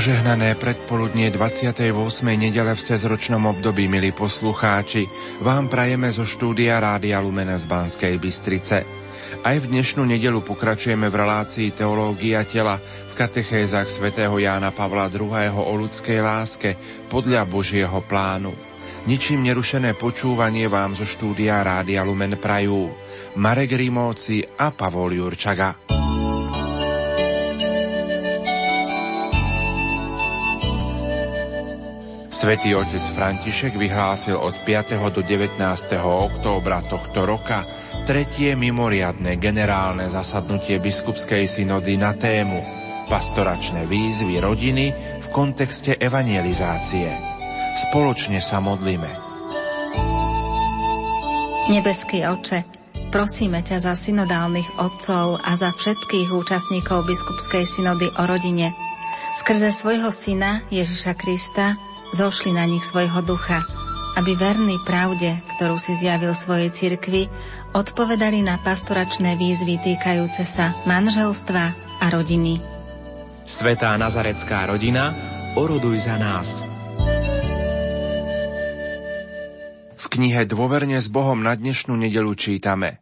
Požehnané predpoludnie 28. nedele v cezročnom období, milí poslucháči, vám prajeme zo štúdia Rádia Lumena z Banskej Bystrice. Aj v dnešnú nedelu pokračujeme v relácii Teológia tela v katechézach svätého Jána Pavla II. o ľudskej láske podľa Božieho plánu. Ničím nerušené počúvanie vám zo štúdia Rádia Lumen prajú Marek Rimóci a Pavol Jurčaga. Svetý otec František vyhlásil od 5. do 19. októbra tohto roka tretie mimoriadne generálne zasadnutie biskupskej synody na tému pastoračné výzvy rodiny v kontexte evangelizácie. Spoločne sa modlíme. Nebeský oče, prosíme ťa za synodálnych otcov a za všetkých účastníkov biskupskej synody o rodine. Skrze svojho syna Ježiša Krista zošli na nich svojho ducha, aby verný pravde, ktorú si zjavil svojej cirkvi, odpovedali na pastoračné výzvy týkajúce sa manželstva a rodiny. Svetá Nazarecká rodina, oroduj za nás. V knihe Dôverne s Bohom na dnešnú nedelu čítame –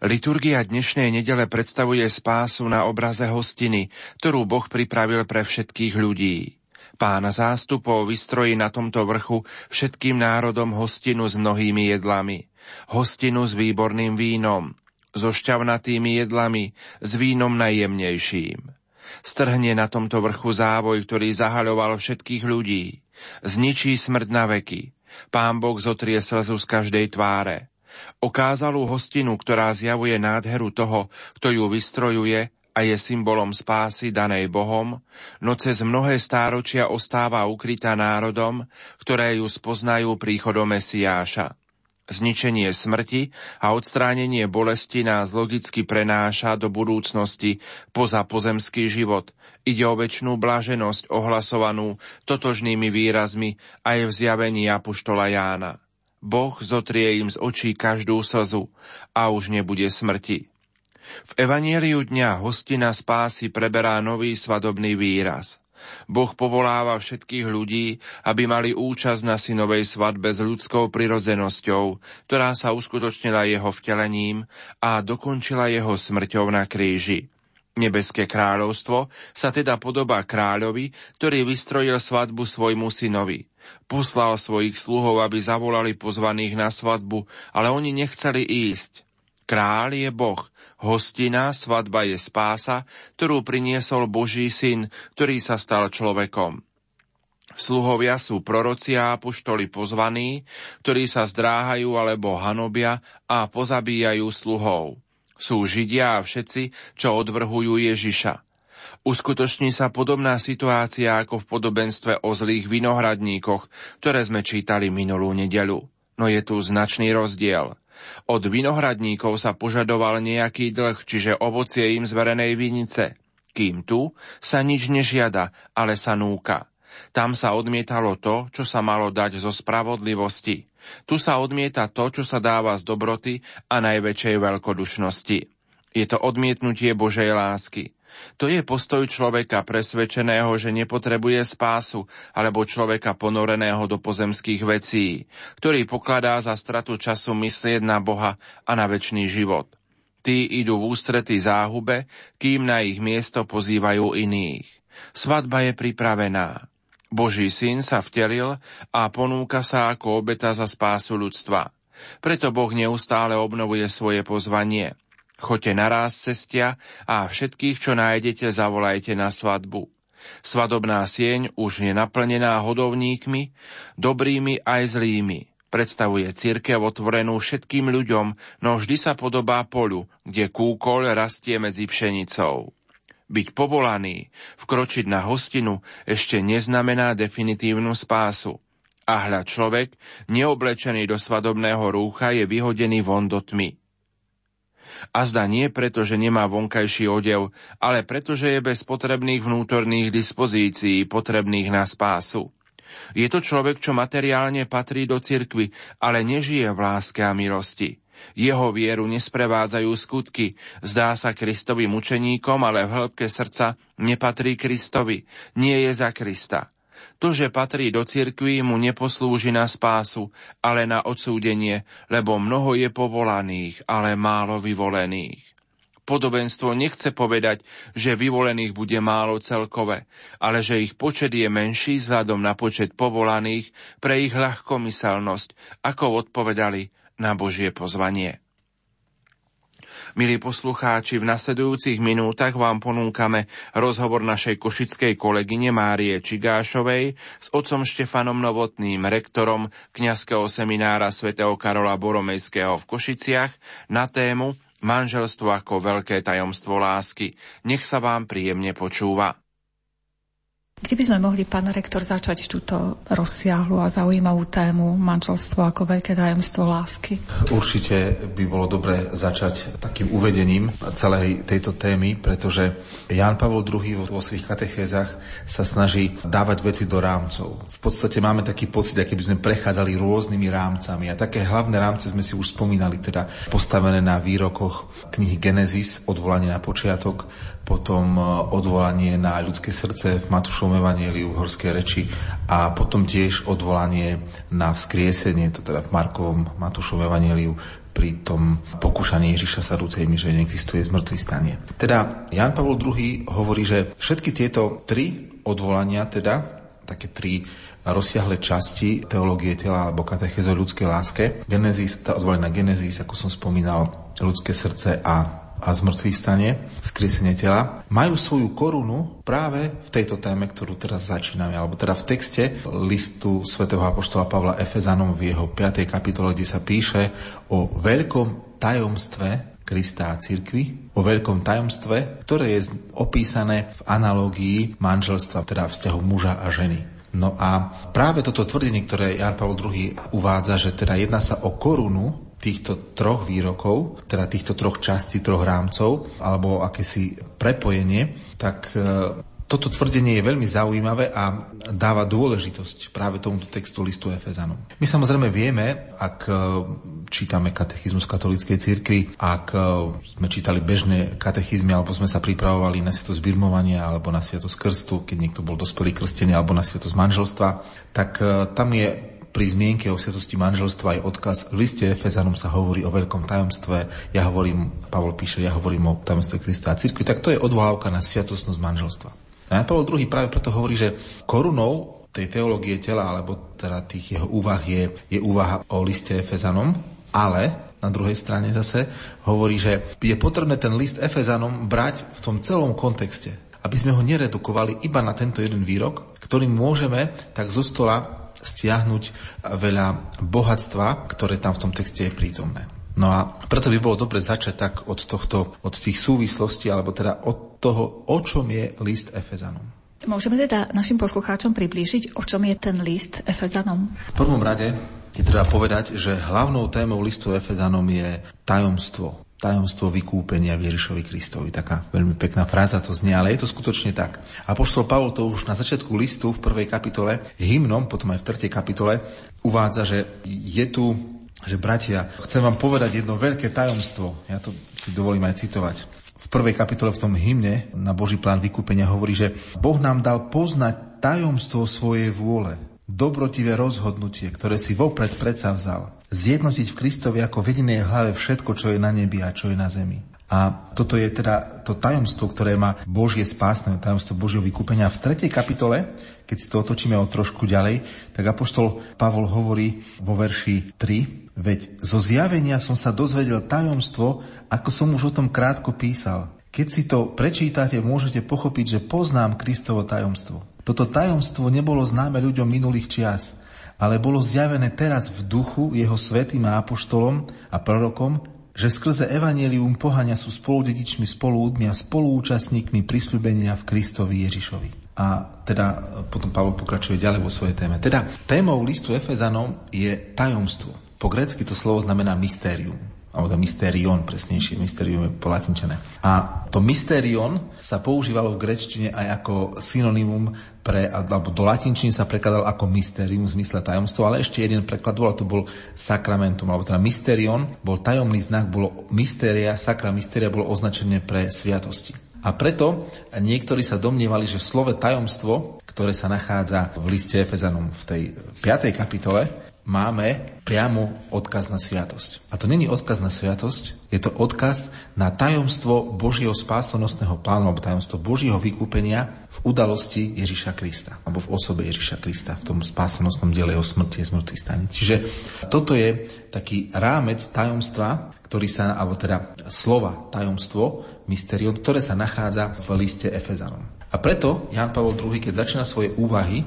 Liturgia dnešnej nedele predstavuje spásu na obraze hostiny, ktorú Boh pripravil pre všetkých ľudí. Pán zástupov vystrojí na tomto vrchu všetkým národom hostinu s mnohými jedlami. Hostinu s výborným vínom, so šťavnatými jedlami, s vínom najjemnejším. Strhne na tomto vrchu závoj, ktorý zahaľoval všetkých ľudí. Zničí smrť na veky. Pán Boh zotrie slzu z každej tváre. Okázalú hostinu, ktorá zjavuje nádheru toho, kto ju vystrojuje a je symbolom spásy danej Bohom, no cez mnohé stáročia ostáva ukrytá národom, ktoré ju spoznajú príchodom Mesiáša. Zničenie smrti a odstránenie bolesti nás logicky prenáša do budúcnosti poza pozemský život. Ide o väčšnú blaženosť ohlasovanú totožnými výrazmi aj v zjavení Apoštola Jána. Boh zotrie im z očí každú slzu a už nebude smrti. V Evanieliu dňa hostina spásy preberá nový svadobný výraz. Boh povoláva všetkých ľudí, aby mali účasť na synovej svadbe s ľudskou prirodzenosťou, ktorá sa uskutočnila jeho vtelením a dokončila jeho smrťou na kríži. Nebeské kráľovstvo sa teda podobá kráľovi, ktorý vystrojil svadbu svojmu synovi. Poslal svojich sluhov, aby zavolali pozvaných na svadbu, ale oni nechceli ísť. Král je Boh, hostina, svadba je spása, ktorú priniesol Boží syn, ktorý sa stal človekom. Sluhovia sú proroci a apoštoli pozvaní, ktorí sa zdráhajú alebo hanobia a pozabíjajú sluhov. Sú Židia a všetci, čo odvrhujú Ježiša. Uskutoční sa podobná situácia ako v podobenstve o zlých vinohradníkoch, ktoré sme čítali minulú nedelu. No je tu značný rozdiel. Od vinohradníkov sa požadoval nejaký dlh, čiže ovocie im zverenej vinice. Kým tu sa nič nežiada, ale sa núka. Tam sa odmietalo to, čo sa malo dať zo spravodlivosti. Tu sa odmieta to, čo sa dáva z dobroty a najväčšej veľkodušnosti. Je to odmietnutie Božej lásky. To je postoj človeka presvedčeného, že nepotrebuje spásu, alebo človeka ponoreného do pozemských vecí, ktorý pokladá za stratu času myslieť na Boha a na väčší život. Tí idú v ústrety záhube, kým na ich miesto pozývajú iných. Svadba je pripravená. Boží syn sa vtelil a ponúka sa ako obeta za spásu ľudstva. Preto Boh neustále obnovuje svoje pozvanie – Choďte naraz cestia a všetkých, čo nájdete, zavolajte na svadbu. Svadobná sieň už je naplnená hodovníkmi, dobrými aj zlými. Predstavuje církev otvorenú všetkým ľuďom, no vždy sa podobá polu, kde kúkol rastie medzi pšenicou. Byť povolaný, vkročiť na hostinu ešte neznamená definitívnu spásu. A hľa človek, neoblečený do svadobného rúcha, je vyhodený von do tmy. A zda nie preto, že nemá vonkajší odev, ale preto, že je bez potrebných vnútorných dispozícií potrebných na spásu. Je to človek, čo materiálne patrí do cirkvy, ale nežije v láske a milosti. Jeho vieru nesprevádzajú skutky, zdá sa Kristovým učeníkom, ale v hĺbke srdca nepatrí Kristovi, nie je za Krista. To, že patrí do cirkví, mu neposlúži na spásu, ale na odsúdenie, lebo mnoho je povolaných, ale málo vyvolených. Podobenstvo nechce povedať, že vyvolených bude málo celkové, ale že ich počet je menší vzhľadom na počet povolaných pre ich ľahkomyselnosť, ako odpovedali na Božie pozvanie. Milí poslucháči, v nasledujúcich minútach vám ponúkame rozhovor našej košickej kolegyne Márie Čigášovej s otcom Štefanom Novotným, rektorom kňazského seminára svätého Karola Boromejského v Košiciach na tému Manželstvo ako veľké tajomstvo lásky. Nech sa vám príjemne počúva. Kde by sme mohli, pán rektor, začať túto rozsiahlu a zaujímavú tému manželstvo ako veľké tajomstvo lásky? Určite by bolo dobre začať takým uvedením celej tejto témy, pretože Jan Pavol II vo svojich katechézach sa snaží dávať veci do rámcov. V podstate máme taký pocit, aký by sme prechádzali rôznymi rámcami a také hlavné rámce sme si už spomínali, teda postavené na výrokoch knihy Genesis, odvolanie na počiatok, potom e, odvolanie na ľudské srdce v Matúšovom evanieliu v horskej reči a potom tiež odvolanie na vzkriesenie, to teda v Markovom Matúšovom evanieliu pri tom pokúšaní Ježiša sadúcejmi, že neexistuje zmrtvý stanie. Teda Jan Pavol II hovorí, že všetky tieto tri odvolania, teda také tri rozsiahle časti teológie tela alebo katechezo ľudskej láske. Genesis, tá odvolená Genesis, ako som spomínal, ľudské srdce a a zmrtvý stane, skriesenie tela, majú svoju korunu práve v tejto téme, ktorú teraz začíname, alebo teda v texte listu svätého Apoštola Pavla Efezanom v jeho 5. kapitole, kde sa píše o veľkom tajomstve Krista a cirkvi, o veľkom tajomstve, ktoré je opísané v analógii manželstva, teda vzťahu muža a ženy. No a práve toto tvrdenie, ktoré Jan Pavel II uvádza, že teda jedná sa o korunu týchto troch výrokov, teda týchto troch častí, troch rámcov, alebo akési prepojenie, tak e, toto tvrdenie je veľmi zaujímavé a dáva dôležitosť práve tomuto textu listu Efezanom. My samozrejme vieme, ak e, čítame katechizmus katolíckej cirkvi, ak e, sme čítali bežné katechizmy, alebo sme sa pripravovali na sviatosť birmovania, alebo na sviatosť krstu, keď niekto bol dospelý krstený, alebo na sviatosť manželstva, tak tam je pri zmienke o sviatosti manželstva aj odkaz v liste Efezanom sa hovorí o veľkom tajomstve. Ja hovorím, Pavol píše, ja hovorím o tajomstve Krista a cirkvi. Tak to je odvolávka na sviatostnosť manželstva. A Pavol II práve preto hovorí, že korunou tej teológie tela, alebo teda tých jeho úvah je, je úvaha o liste Efezanom, ale na druhej strane zase hovorí, že je potrebné ten list Efezanom brať v tom celom kontexte, aby sme ho neredukovali iba na tento jeden výrok, ktorým môžeme tak zo stola stiahnuť veľa bohatstva, ktoré tam v tom texte je prítomné. No a preto by bolo dobre začať tak od, tohto, od tých súvislostí, alebo teda od toho, o čom je list Efezanom. Môžeme teda našim poslucháčom priblížiť, o čom je ten list Efezanom? V prvom rade je treba povedať, že hlavnou témou listu Efezanom je tajomstvo tajomstvo vykúpenia Ježišovi Kristovi. Taká veľmi pekná fráza to znie, ale je to skutočne tak. A poštol Pavol to už na začiatku listu v prvej kapitole, hymnom, potom aj v tretej kapitole, uvádza, že je tu, že bratia, chcem vám povedať jedno veľké tajomstvo. Ja to si dovolím aj citovať. V prvej kapitole v tom hymne na Boží plán vykúpenia hovorí, že Boh nám dal poznať tajomstvo svojej vôle, dobrotivé rozhodnutie, ktoré si vopred predsa vzal zjednotiť v Kristovi ako v jedinej hlave všetko, čo je na nebi a čo je na zemi. A toto je teda to tajomstvo, ktoré má Božie spásne, tajomstvo Božieho vykúpenia. V 3. kapitole, keď si to otočíme o trošku ďalej, tak apoštol Pavol hovorí vo verši 3, veď zo zjavenia som sa dozvedel tajomstvo, ako som už o tom krátko písal. Keď si to prečítate, môžete pochopiť, že poznám Kristovo tajomstvo. Toto tajomstvo nebolo známe ľuďom minulých čias, ale bolo zjavené teraz v duchu jeho svetým apoštolom a prorokom, že skrze evanelium pohania sú spoludedičmi, spoluúdmi a spoluúčastníkmi prisľubenia v Kristovi Ježišovi. A teda e, potom Pavol pokračuje ďalej vo svojej téme. Teda témou listu Efezanom je tajomstvo. Po grécky to slovo znamená mystérium alebo to mysterion, presnejšie, mysterium je polatinčené. A to mysterion sa používalo v grečtine aj ako synonymum pre, alebo do latinčiny sa prekladal ako mysterium v zmysle tajomstvo, ale ešte jeden preklad bol, a to bol sakramentum, alebo teda mysterion bol tajomný znak, bolo mystéria, sakra mystéria bolo označené pre sviatosti. A preto niektorí sa domnievali, že v slove tajomstvo, ktoré sa nachádza v liste Efezanom v tej 5. kapitole, máme priamo odkaz na sviatosť. A to není odkaz na sviatosť, je to odkaz na tajomstvo Božieho spásonosného plánu, alebo tajomstvo Božieho vykúpenia v udalosti Ježiša Krista, alebo v osobe Ježiša Krista, v tom spásonosnom diele jeho smrti a smrti stane. Čiže toto je taký rámec tajomstva, ktorý sa, alebo teda slova tajomstvo, mysterium, ktoré sa nachádza v liste Efezanom. A preto Jan Pavel II, keď začína svoje úvahy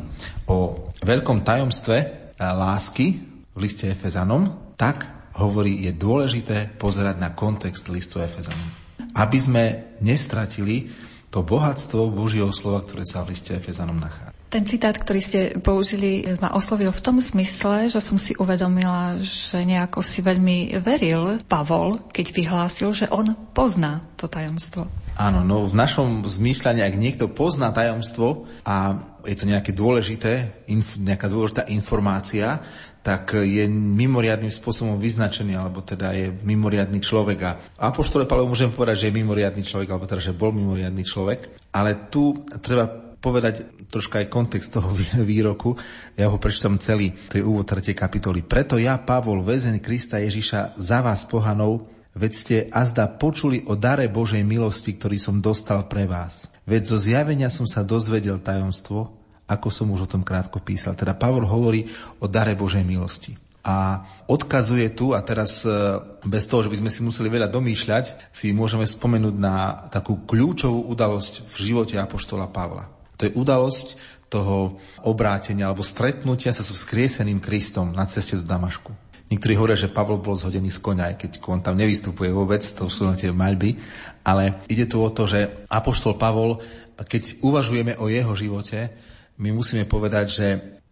o veľkom tajomstve lásky v liste Efezanom, tak hovorí, je dôležité pozerať na kontext listu Efezanom. Aby sme nestratili to bohatstvo Božieho slova, ktoré sa v liste Efezanom nachádza. Ten citát, ktorý ste použili, ma oslovil v tom zmysle, že som si uvedomila, že nejako si veľmi veril Pavol, keď vyhlásil, že on pozná to tajomstvo. Áno, no v našom zmysle, ak niekto pozná tajomstvo a je to nejaké dôležité, inf, nejaká dôležitá informácia, tak je mimoriadným spôsobom vyznačený, alebo teda je mimoriadný človek. A Apoštole Pavle môžem povedať, že je mimoriadný človek, alebo teda, že bol mimoriadný človek. Ale tu treba povedať troška aj kontext toho výroku. Ja ho prečítam celý, to je úvod 3. kapitoly. Preto ja, Pavol, väzeň Krista Ježiša, za vás pohanov, veď ste azda počuli o dare Božej milosti, ktorý som dostal pre vás. Veď zo zjavenia som sa dozvedel tajomstvo, ako som už o tom krátko písal. Teda Pavol hovorí o dare Božej milosti. A odkazuje tu, a teraz e, bez toho, že by sme si museli veľa domýšľať, si môžeme spomenúť na takú kľúčovú udalosť v živote Apoštola Pavla. To je udalosť toho obrátenia alebo stretnutia sa so vzkrieseným Kristom na ceste do Damašku. Niektorí hovoria, že Pavol bol zhodený z konia, aj keď on tam nevystupuje vôbec, to sú len tie maľby, ale ide tu o to, že Apoštol Pavol, keď uvažujeme o jeho živote, my musíme povedať, že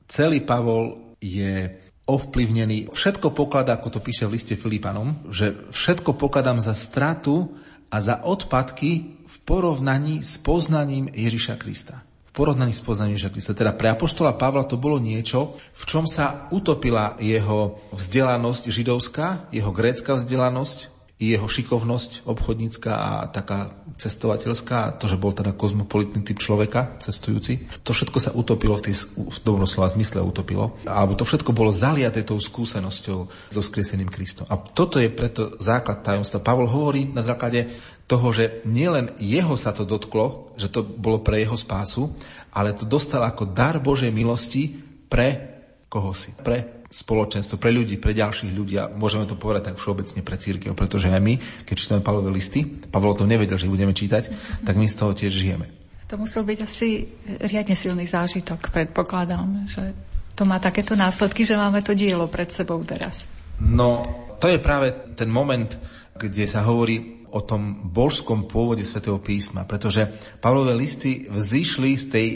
celý Pavol je ovplyvnený. Všetko pokladá, ako to píše v liste Filipanom, že všetko pokladám za stratu a za odpadky v porovnaní s poznaním Ježiša Krista porovnaní s poznaním Ježiša Krista. Teda pre Apoštola Pavla to bolo niečo, v čom sa utopila jeho vzdelanosť židovská, jeho grécka vzdelanosť, jeho šikovnosť obchodnícka a taká cestovateľská, to, že bol teda kozmopolitný typ človeka, cestujúci, to všetko sa utopilo v, tej, v dobrom slova zmysle utopilo. Alebo to všetko bolo zaliaté tou skúsenosťou so skrieseným Kristom. A toto je preto základ tajomstva. Pavol hovorí na základe toho, že nielen jeho sa to dotklo, že to bolo pre jeho spásu, ale to dostal ako dar Božej milosti pre koho si, pre spoločenstvo, pre ľudí, pre ďalších ľudí a môžeme to povedať tak všeobecne pre církev, pretože aj my, keď čítame Pavlové listy, Pavel o tom nevedel, že ich budeme čítať, tak my z toho tiež žijeme. To musel byť asi riadne silný zážitok, predpokladám, že to má takéto následky, že máme to dielo pred sebou teraz. No, to je práve ten moment, kde sa hovorí o tom božskom pôvode svätého písma, pretože Pavlové listy vzýšli z tej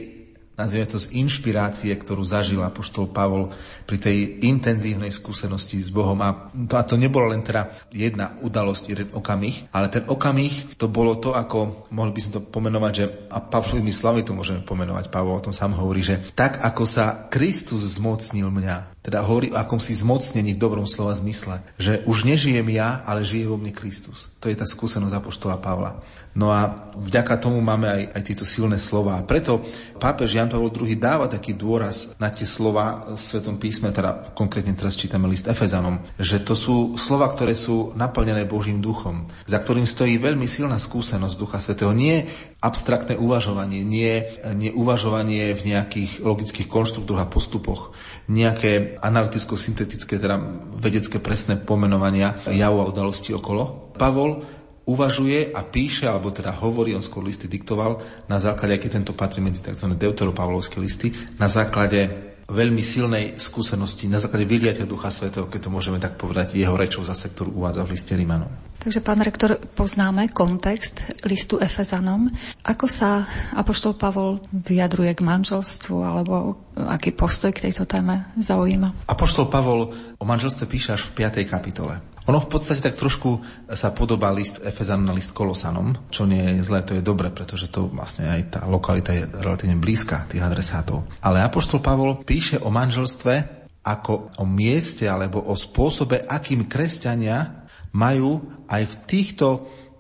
nazvime to z inšpirácie, ktorú zažil apoštol Pavol pri tej intenzívnej skúsenosti s Bohom. A to, a to nebolo len teda jedna udalosť, jeden okamih, ale ten okamih to bolo to, ako, mohli by sme to pomenovať, že, a Pavlovými slovami to môžeme pomenovať, Pavol o tom sám hovorí, že tak ako sa Kristus zmocnil mňa, Teda hovorí o akomsi zmocnení v dobrom slova zmysle, že už nežijem ja, ale žije vo mne Kristus. To je tá skúsenosť Apoštola Pavla. No a vďaka tomu máme aj, aj tieto silné slova. A preto pápež Jan Pavel II dáva taký dôraz na tie slova v Svetom písme, teda konkrétne teraz čítame list Efezanom, že to sú slova, ktoré sú naplnené Božím duchom, za ktorým stojí veľmi silná skúsenosť Ducha Svetého. Nie abstraktné uvažovanie, nie, nie uvažovanie v nejakých logických konštruktúroch a postupoch, nejaké analyticko-syntetické, teda vedecké presné pomenovania javov a udalosti okolo. Pavol uvažuje a píše, alebo teda hovorí, on skôr listy diktoval, na základe, aký tento patrí medzi tzv. deuteropavlovské listy, na základe veľmi silnej skúsenosti na základe vyliatia Ducha Svetého, keď to môžeme tak povedať, jeho rečou zase, ktorú uvádza v liste Rimanom. Takže, pán rektor, poznáme kontext listu Efezanom. Ako sa Apoštol Pavol vyjadruje k manželstvu, alebo aký postoj k tejto téme zaujíma? Apoštol Pavol o manželstve píše až v 5. kapitole. Ono v podstate tak trošku sa podobá list Efezan na list Kolosanom, čo nie je zlé, to je dobre, pretože to vlastne aj tá lokalita je relatívne blízka tých adresátov. Ale Apoštol Pavol píše o manželstve ako o mieste alebo o spôsobe, akým kresťania majú aj v týchto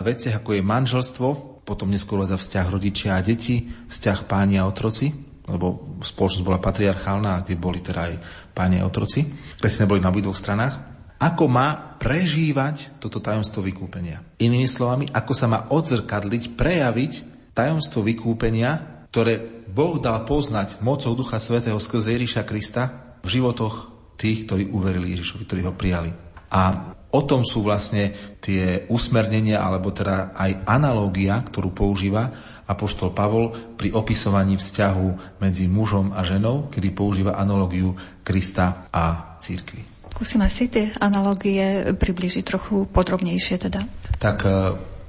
veciach, ako je manželstvo, potom neskôr za vzťah rodičia a deti, vzťah páni a otroci, lebo spoločnosť bola patriarchálna, kde boli teda aj páni a otroci. Presne boli na obidvoch stranách ako má prežívať toto tajomstvo vykúpenia. Inými slovami, ako sa má odzrkadliť, prejaviť tajomstvo vykúpenia, ktoré Boh dal poznať mocou Ducha Svetého skrze Ježiša Krista v životoch tých, ktorí uverili Ježišovi, ktorí ho prijali. A o tom sú vlastne tie usmernenia, alebo teda aj analógia, ktorú používa Apoštol Pavol pri opisovaní vzťahu medzi mužom a ženou, kedy používa analógiu Krista a církvy. Skúsime si tie analogie približiť trochu podrobnejšie teda. Tak e,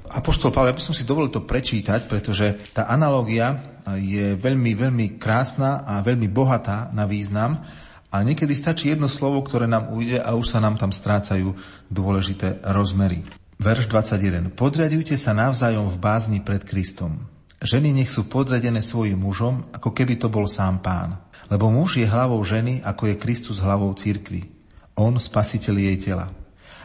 Apoštol Pavel, ja by som si dovolil to prečítať, pretože tá analogia je veľmi, veľmi krásna a veľmi bohatá na význam a niekedy stačí jedno slovo, ktoré nám ujde a už sa nám tam strácajú dôležité rozmery. Verš 21. Podriadujte sa navzájom v bázni pred Kristom. Ženy nech sú podriadené svojim mužom, ako keby to bol sám pán. Lebo muž je hlavou ženy, ako je Kristus hlavou cirkvi on spasiteľ jej tela.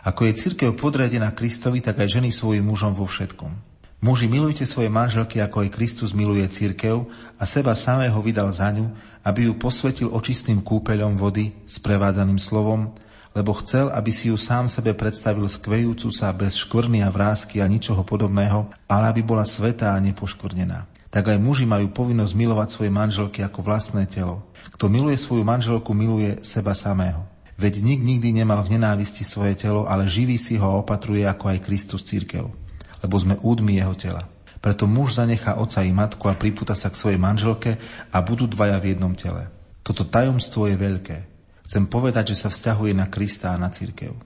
Ako je církev podriadená Kristovi, tak aj ženy svojim mužom vo všetkom. Muži, milujte svoje manželky, ako aj Kristus miluje církev a seba samého vydal za ňu, aby ju posvetil očistným kúpeľom vody, sprevádzaným slovom, lebo chcel, aby si ju sám sebe predstavil skvejúcu sa bez škvrny a vrázky a ničoho podobného, ale aby bola svetá a nepoškvrnená. Tak aj muži majú povinnosť milovať svoje manželky ako vlastné telo. Kto miluje svoju manželku, miluje seba samého. Veď nik nikdy nemal v nenávisti svoje telo, ale živý si ho opatruje ako aj Kristus církev, lebo sme údmi jeho tela. Preto muž zanechá oca i matku a pripúta sa k svojej manželke a budú dvaja v jednom tele. Toto tajomstvo je veľké. Chcem povedať, že sa vzťahuje na Krista a na církev.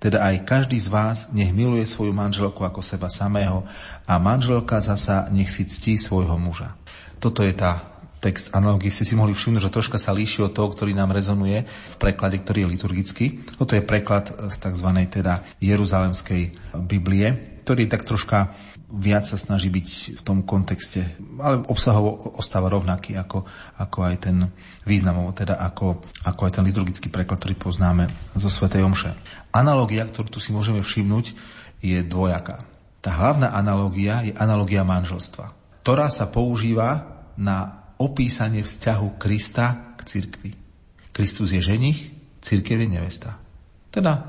Teda aj každý z vás nech miluje svoju manželku ako seba samého a manželka zasa nech si ctí svojho muža. Toto je tá text analogií ste si mohli všimnúť, že troška sa líši od toho, ktorý nám rezonuje v preklade, ktorý je liturgický. Toto je preklad z tzv. teda Jeruzalemskej Biblie, ktorý tak troška viac sa snaží byť v tom kontexte, ale obsahovo ostáva rovnaký ako, ako aj ten významovo, teda ako, ako aj ten liturgický preklad, ktorý poznáme zo Svetej Omše. Analogia, ktorú tu si môžeme všimnúť, je dvojaká. Tá hlavná analogia je analogia manželstva, ktorá sa používa na opísanie vzťahu Krista k cirkvi. Kristus je ženich, cirkev je nevesta. Teda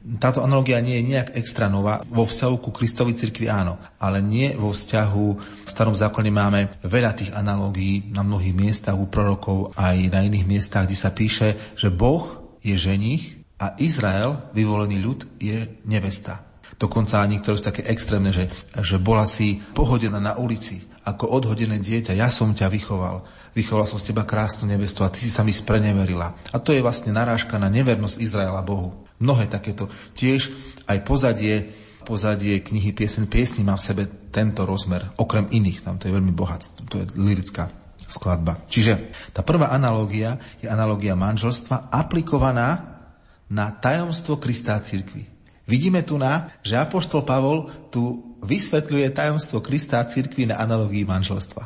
táto analogia nie je nejak extra nová. Vo vzťahu ku Kristovi cirkvi áno, ale nie vo vzťahu v starom zákone máme veľa tých analógií na mnohých miestach u prorokov aj na iných miestach, kde sa píše, že Boh je ženich a Izrael, vyvolený ľud, je nevesta. Dokonca niektoré sú také extrémne, že, že bola si pohodená na ulici ako odhodené dieťa. Ja som ťa vychoval. Vychoval som z teba krásnu nevestu a ty si sa mi spreneverila. A to je vlastne narážka na nevernosť Izraela Bohu. Mnohé takéto. Tiež aj pozadie, pozadie knihy Piesen piesni má v sebe tento rozmer. Okrem iných, tam to je veľmi bohat. To je lirická skladba. Čiže tá prvá analógia je analógia manželstva aplikovaná na tajomstvo Krista a cirkvi. Vidíme tu na, že Apoštol Pavol tu vysvetľuje tajomstvo Krista a cirkvi na analogii manželstva.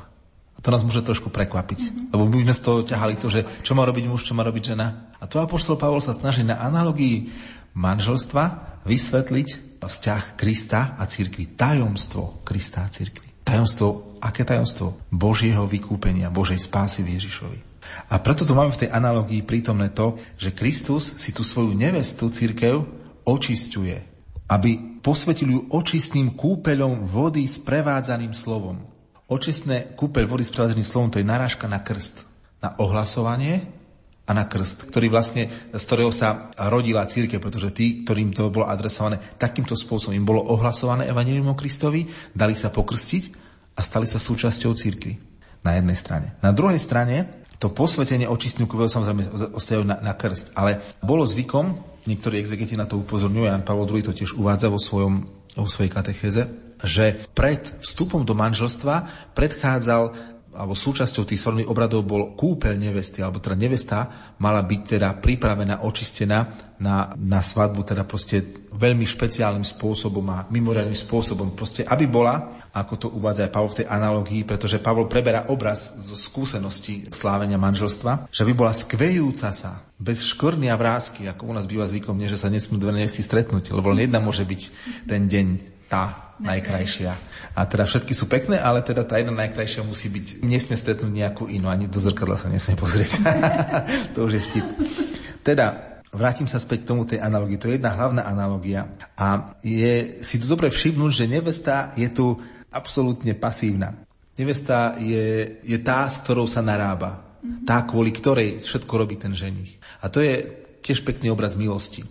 A To nás môže trošku prekvapiť. Mm-hmm. Lebo my sme z toho ťahali to, že čo má robiť muž, čo má robiť žena. A tu apoštol Pavol sa snaží na analogii manželstva vysvetliť vzťah Krista a cirkvi. Tajomstvo Krista a cirkvi. Tajomstvo, aké tajomstvo? Božieho vykúpenia, Božej spásy v Ježišovi. A preto tu máme v tej analogii prítomné to, že Kristus si tú svoju nevestu, církev, očisťuje, aby posvetil ju očistným kúpeľom vody s prevádzaným slovom. Očistné kúpeľ vody s prevádzaným slovom to je narážka na krst, na ohlasovanie a na krst, ktorý vlastne, z ktorého sa rodila církev, pretože tí, ktorým to bolo adresované takýmto spôsobom, im bolo ohlasované Evangelium o Kristovi, dali sa pokrstiť a stali sa súčasťou církvy. Na jednej strane. Na druhej strane to posvetenie očistňu kúpeľ samozrejme ostajú na, na krst, ale bolo zvykom, niektorí exegeti na to upozorňujú, Jan Pavel II to tiež uvádza vo, svojom, vo svojej katechéze, že pred vstupom do manželstva predchádzal alebo súčasťou tých svorných obradov bol kúpeľ nevesty, alebo teda nevesta mala byť teda pripravená, očistená na, na svadbu, teda proste veľmi špeciálnym spôsobom a mimoriadným spôsobom, proste aby bola, ako to uvádza aj Pavol v tej analógii, pretože Pavol preberá obraz zo skúsenosti slávenia manželstva, že by bola skvejúca sa, bez škorny a vrázky, ako u nás býva zvykom, nie, že sa nesmú dve nevesty stretnúť, lebo len jedna môže byť ten deň tá najkrajšia. A teda všetky sú pekné, ale teda tá jedna najkrajšia musí byť, nesmie stretnúť nejakú inú, ani do zrkadla sa nesmie pozrieť. to už je vtip. Teda, vrátim sa späť k tomu tej analógii. To je jedna hlavná analogia a je si tu dobre všimnúť, že nevesta je tu absolútne pasívna. Nevesta je, je tá, s ktorou sa narába. Tá, kvôli ktorej všetko robí ten ženich. A to je tiež pekný obraz milosti.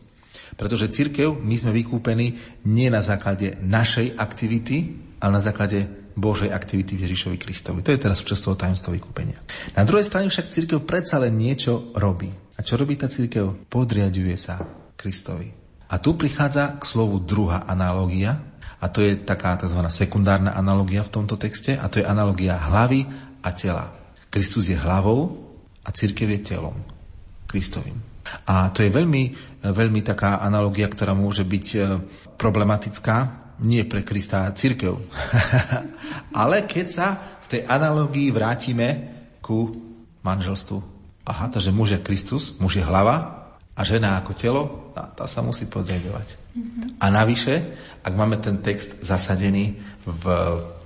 Pretože církev, my sme vykúpení nie na základe našej aktivity, ale na základe Božej aktivity v Ježišovi Kristovi. To je teraz súčasť toho tajomstva vykúpenia. Na druhej strane však církev predsa len niečo robí. A čo robí tá církev? Podriaduje sa Kristovi. A tu prichádza k slovu druhá analogia, a to je taká tzv. sekundárna analogia v tomto texte, a to je analogia hlavy a tela. Kristus je hlavou a církev je telom Kristovým. A to je veľmi, veľmi taká analogia, ktorá môže byť e, problematická, nie pre Krista a církev. Ale keď sa v tej analógii vrátime ku manželstvu. Aha, takže muž je Kristus, muž je hlava a žena ako telo, tá, tá sa musí podriadovať. Mm-hmm. A navyše, ak máme ten text zasadený v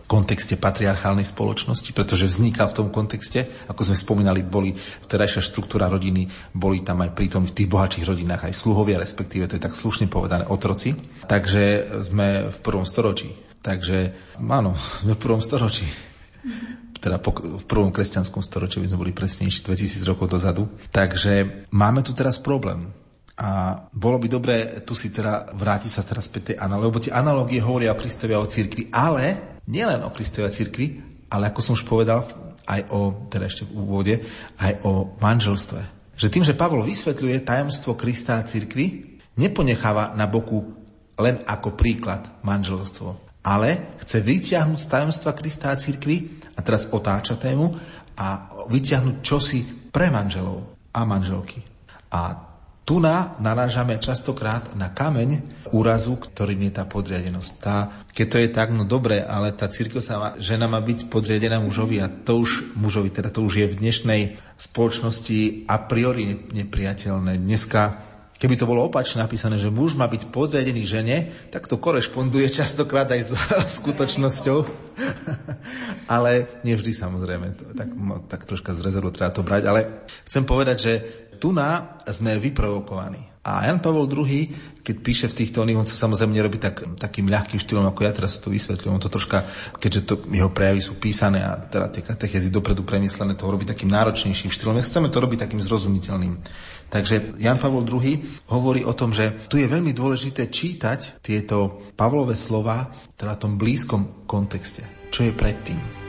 kontexte patriarchálnej spoločnosti, pretože vzniká v tom kontexte, ako sme spomínali, boli vtedajšia štruktúra rodiny, boli tam aj pritom v tých bohatších rodinách aj sluhovia, respektíve to je tak slušne povedané otroci. Takže sme v prvom storočí. Takže áno, sme v prvom storočí. Teda po, v prvom kresťanskom storočí by sme boli presnejší 2000 rokov dozadu. Takže máme tu teraz problém. A bolo by dobré tu si teda vrátiť sa teraz späť tej analógie, lebo tie analógie hovoria o Kristovi a o cirkvi, ale nielen o Kristovej cirkvi, ale ako som už povedal, aj o, teda ešte v úvode, aj o manželstve. Že tým, že Pavol vysvetľuje tajomstvo Krista a cirkvi, neponecháva na boku len ako príklad manželstvo, ale chce vyťahnuť z tajomstva Krista a cirkvi, a teraz otáča tému, a vyťahnuť čosi pre manželov a manželky. A tu na narážame častokrát na kameň úrazu, ktorým je tá podriadenosť. Tá, keď to je tak, no dobre, ale tá církev sa má, žena má byť podriadená mužovi a to už mužovi, teda to už je v dnešnej spoločnosti a priori nepriateľné. Dneska Keby to bolo opačne napísané, že muž má byť podriadený žene, tak to korešponduje častokrát aj s skutočnosťou. ale nevždy samozrejme. Tak, tak troška z rezervu treba to brať. Ale chcem povedať, že tu na sme vyprovokovaní. A Jan Pavel II, keď píše v týchto oných, on to samozrejme nerobí tak, takým ľahkým štýlom, ako ja teraz to vysvetľujem. On to troška, keďže to, jeho prejavy sú písané a teda tie katechezy dopredu premyslené, to robí takým náročnejším štýlom. My chceme to robiť takým zrozumiteľným. Takže Jan Pavol II hovorí o tom, že tu je veľmi dôležité čítať tieto Pavlové slova teda v tom blízkom kontexte. Čo je predtým?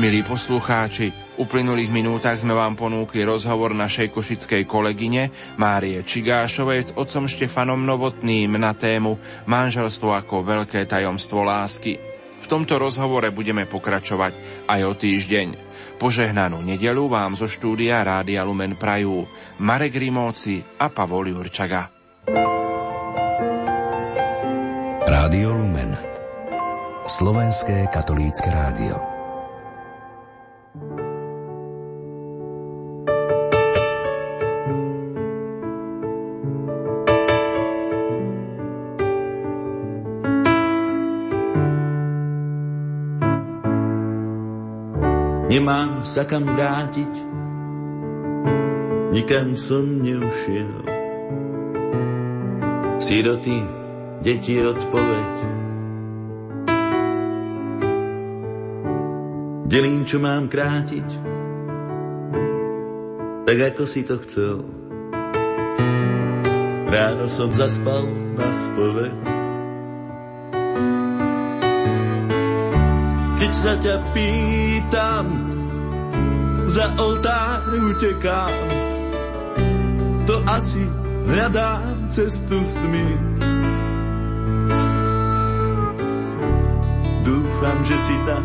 Milí poslucháči, v uplynulých minútach sme vám ponúkli rozhovor našej košickej kolegyne Márie Čigášovej s otcom Štefanom Novotným na tému Manželstvo ako veľké tajomstvo lásky. V tomto rozhovore budeme pokračovať aj o týždeň. Požehnanú nedelu vám zo štúdia Rádia Lumen Prajú Marek Rimóci a Pavol Jurčaga. Rádio Lumen Slovenské katolícke rádio Nemám sa kam vrátiť, nikam som neušiel. Siroty, deti odpoveď. Delím, čo mám krátiť, tak ako si to chcel. Ráno som zaspal na spoveď. Keď sa ťa pýtam, za oltár utekám, to asi hľadám cestu s tmy. Dúfam, že si tam,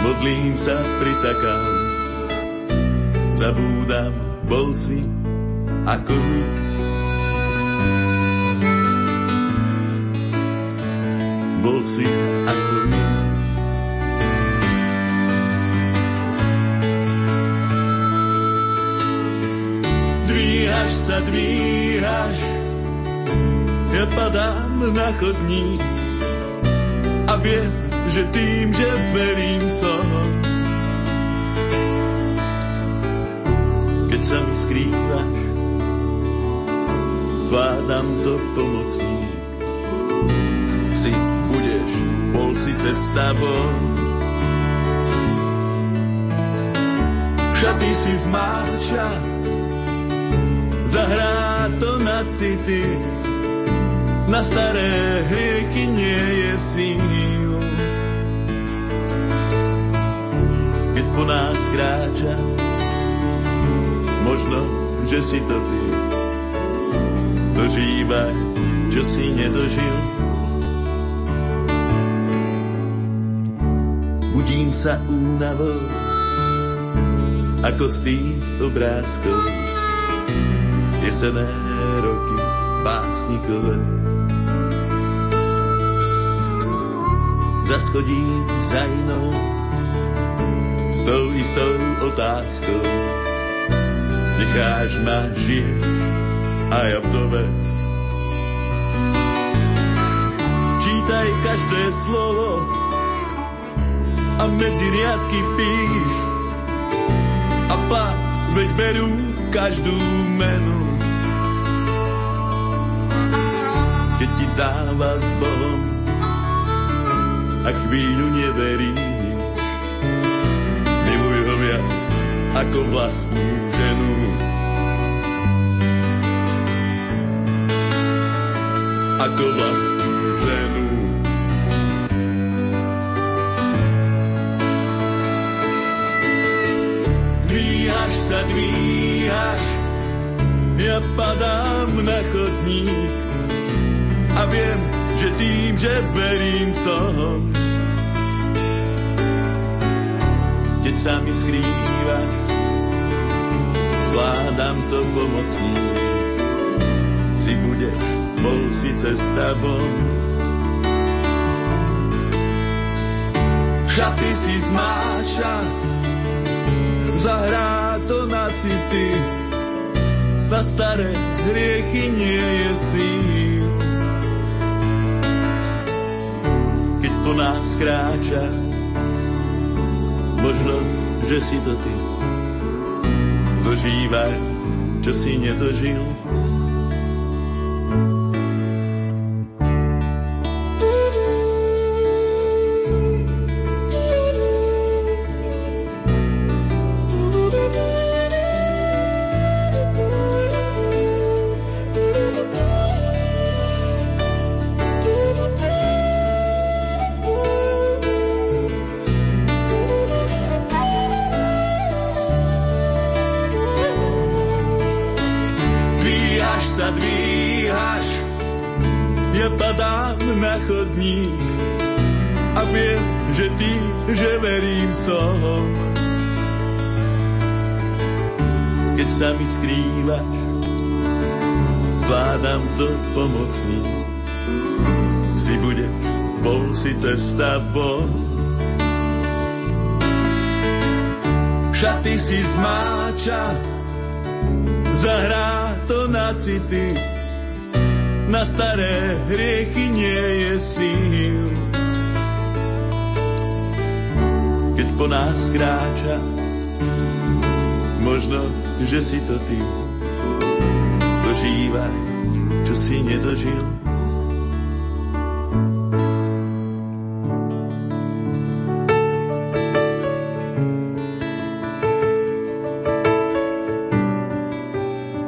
modlím sa, pritakám, zabúdam, bol si ako my. Bol si ako my. Dvíhaš sa, dvíhaš, ja padám na chodník a viem, že tým, že verím som. Keď sa mi skrývaš, zvládam to pomocník. Si budeš, bol si cesta von. Šaty si zmáča, to na city, na staré hriechy nie je síl. Keď po nás kráča, možno, že si to ty. Dožívaj, čo si nedožil. Budím sa únavou, ako z tých obrázkov. Jesené roky básnikové. Zaschodím za inou, s tou istou otázkou. Necháš ma žiť a ja vdovec. Čítaj každé slovo a medzi riadky píš a pa, veď berú každú menu. Keď ti dáva s Bohom a chvíľu neveríš, miluj ho viac ako vlastnú ženu. Ako vlastnú ženu. Dvíhaš sa, dvíhaš, ja padám na chodník a viem, že tým, že verím som. Keď sa mi skrývaš, zvládam to pomocní. Si budeš, si cesta von. Šaty si zmáča, zahrá to na city, na staré hriechy nie je síl. Keď po nás kráča, možno, že si to ty. Dožívaj, čo si nedožil. Padám na chodník a viem, že ty, že verím som. Keď sa mi skrývaš, zvládam to pomocní. si bude, bol si cesta von. Šaty si zmáča, zahrá to na city, na staré hriechy nie je síl. Keď po nás kráča, možno, že si to ty. Dožívaj, čo si nedožil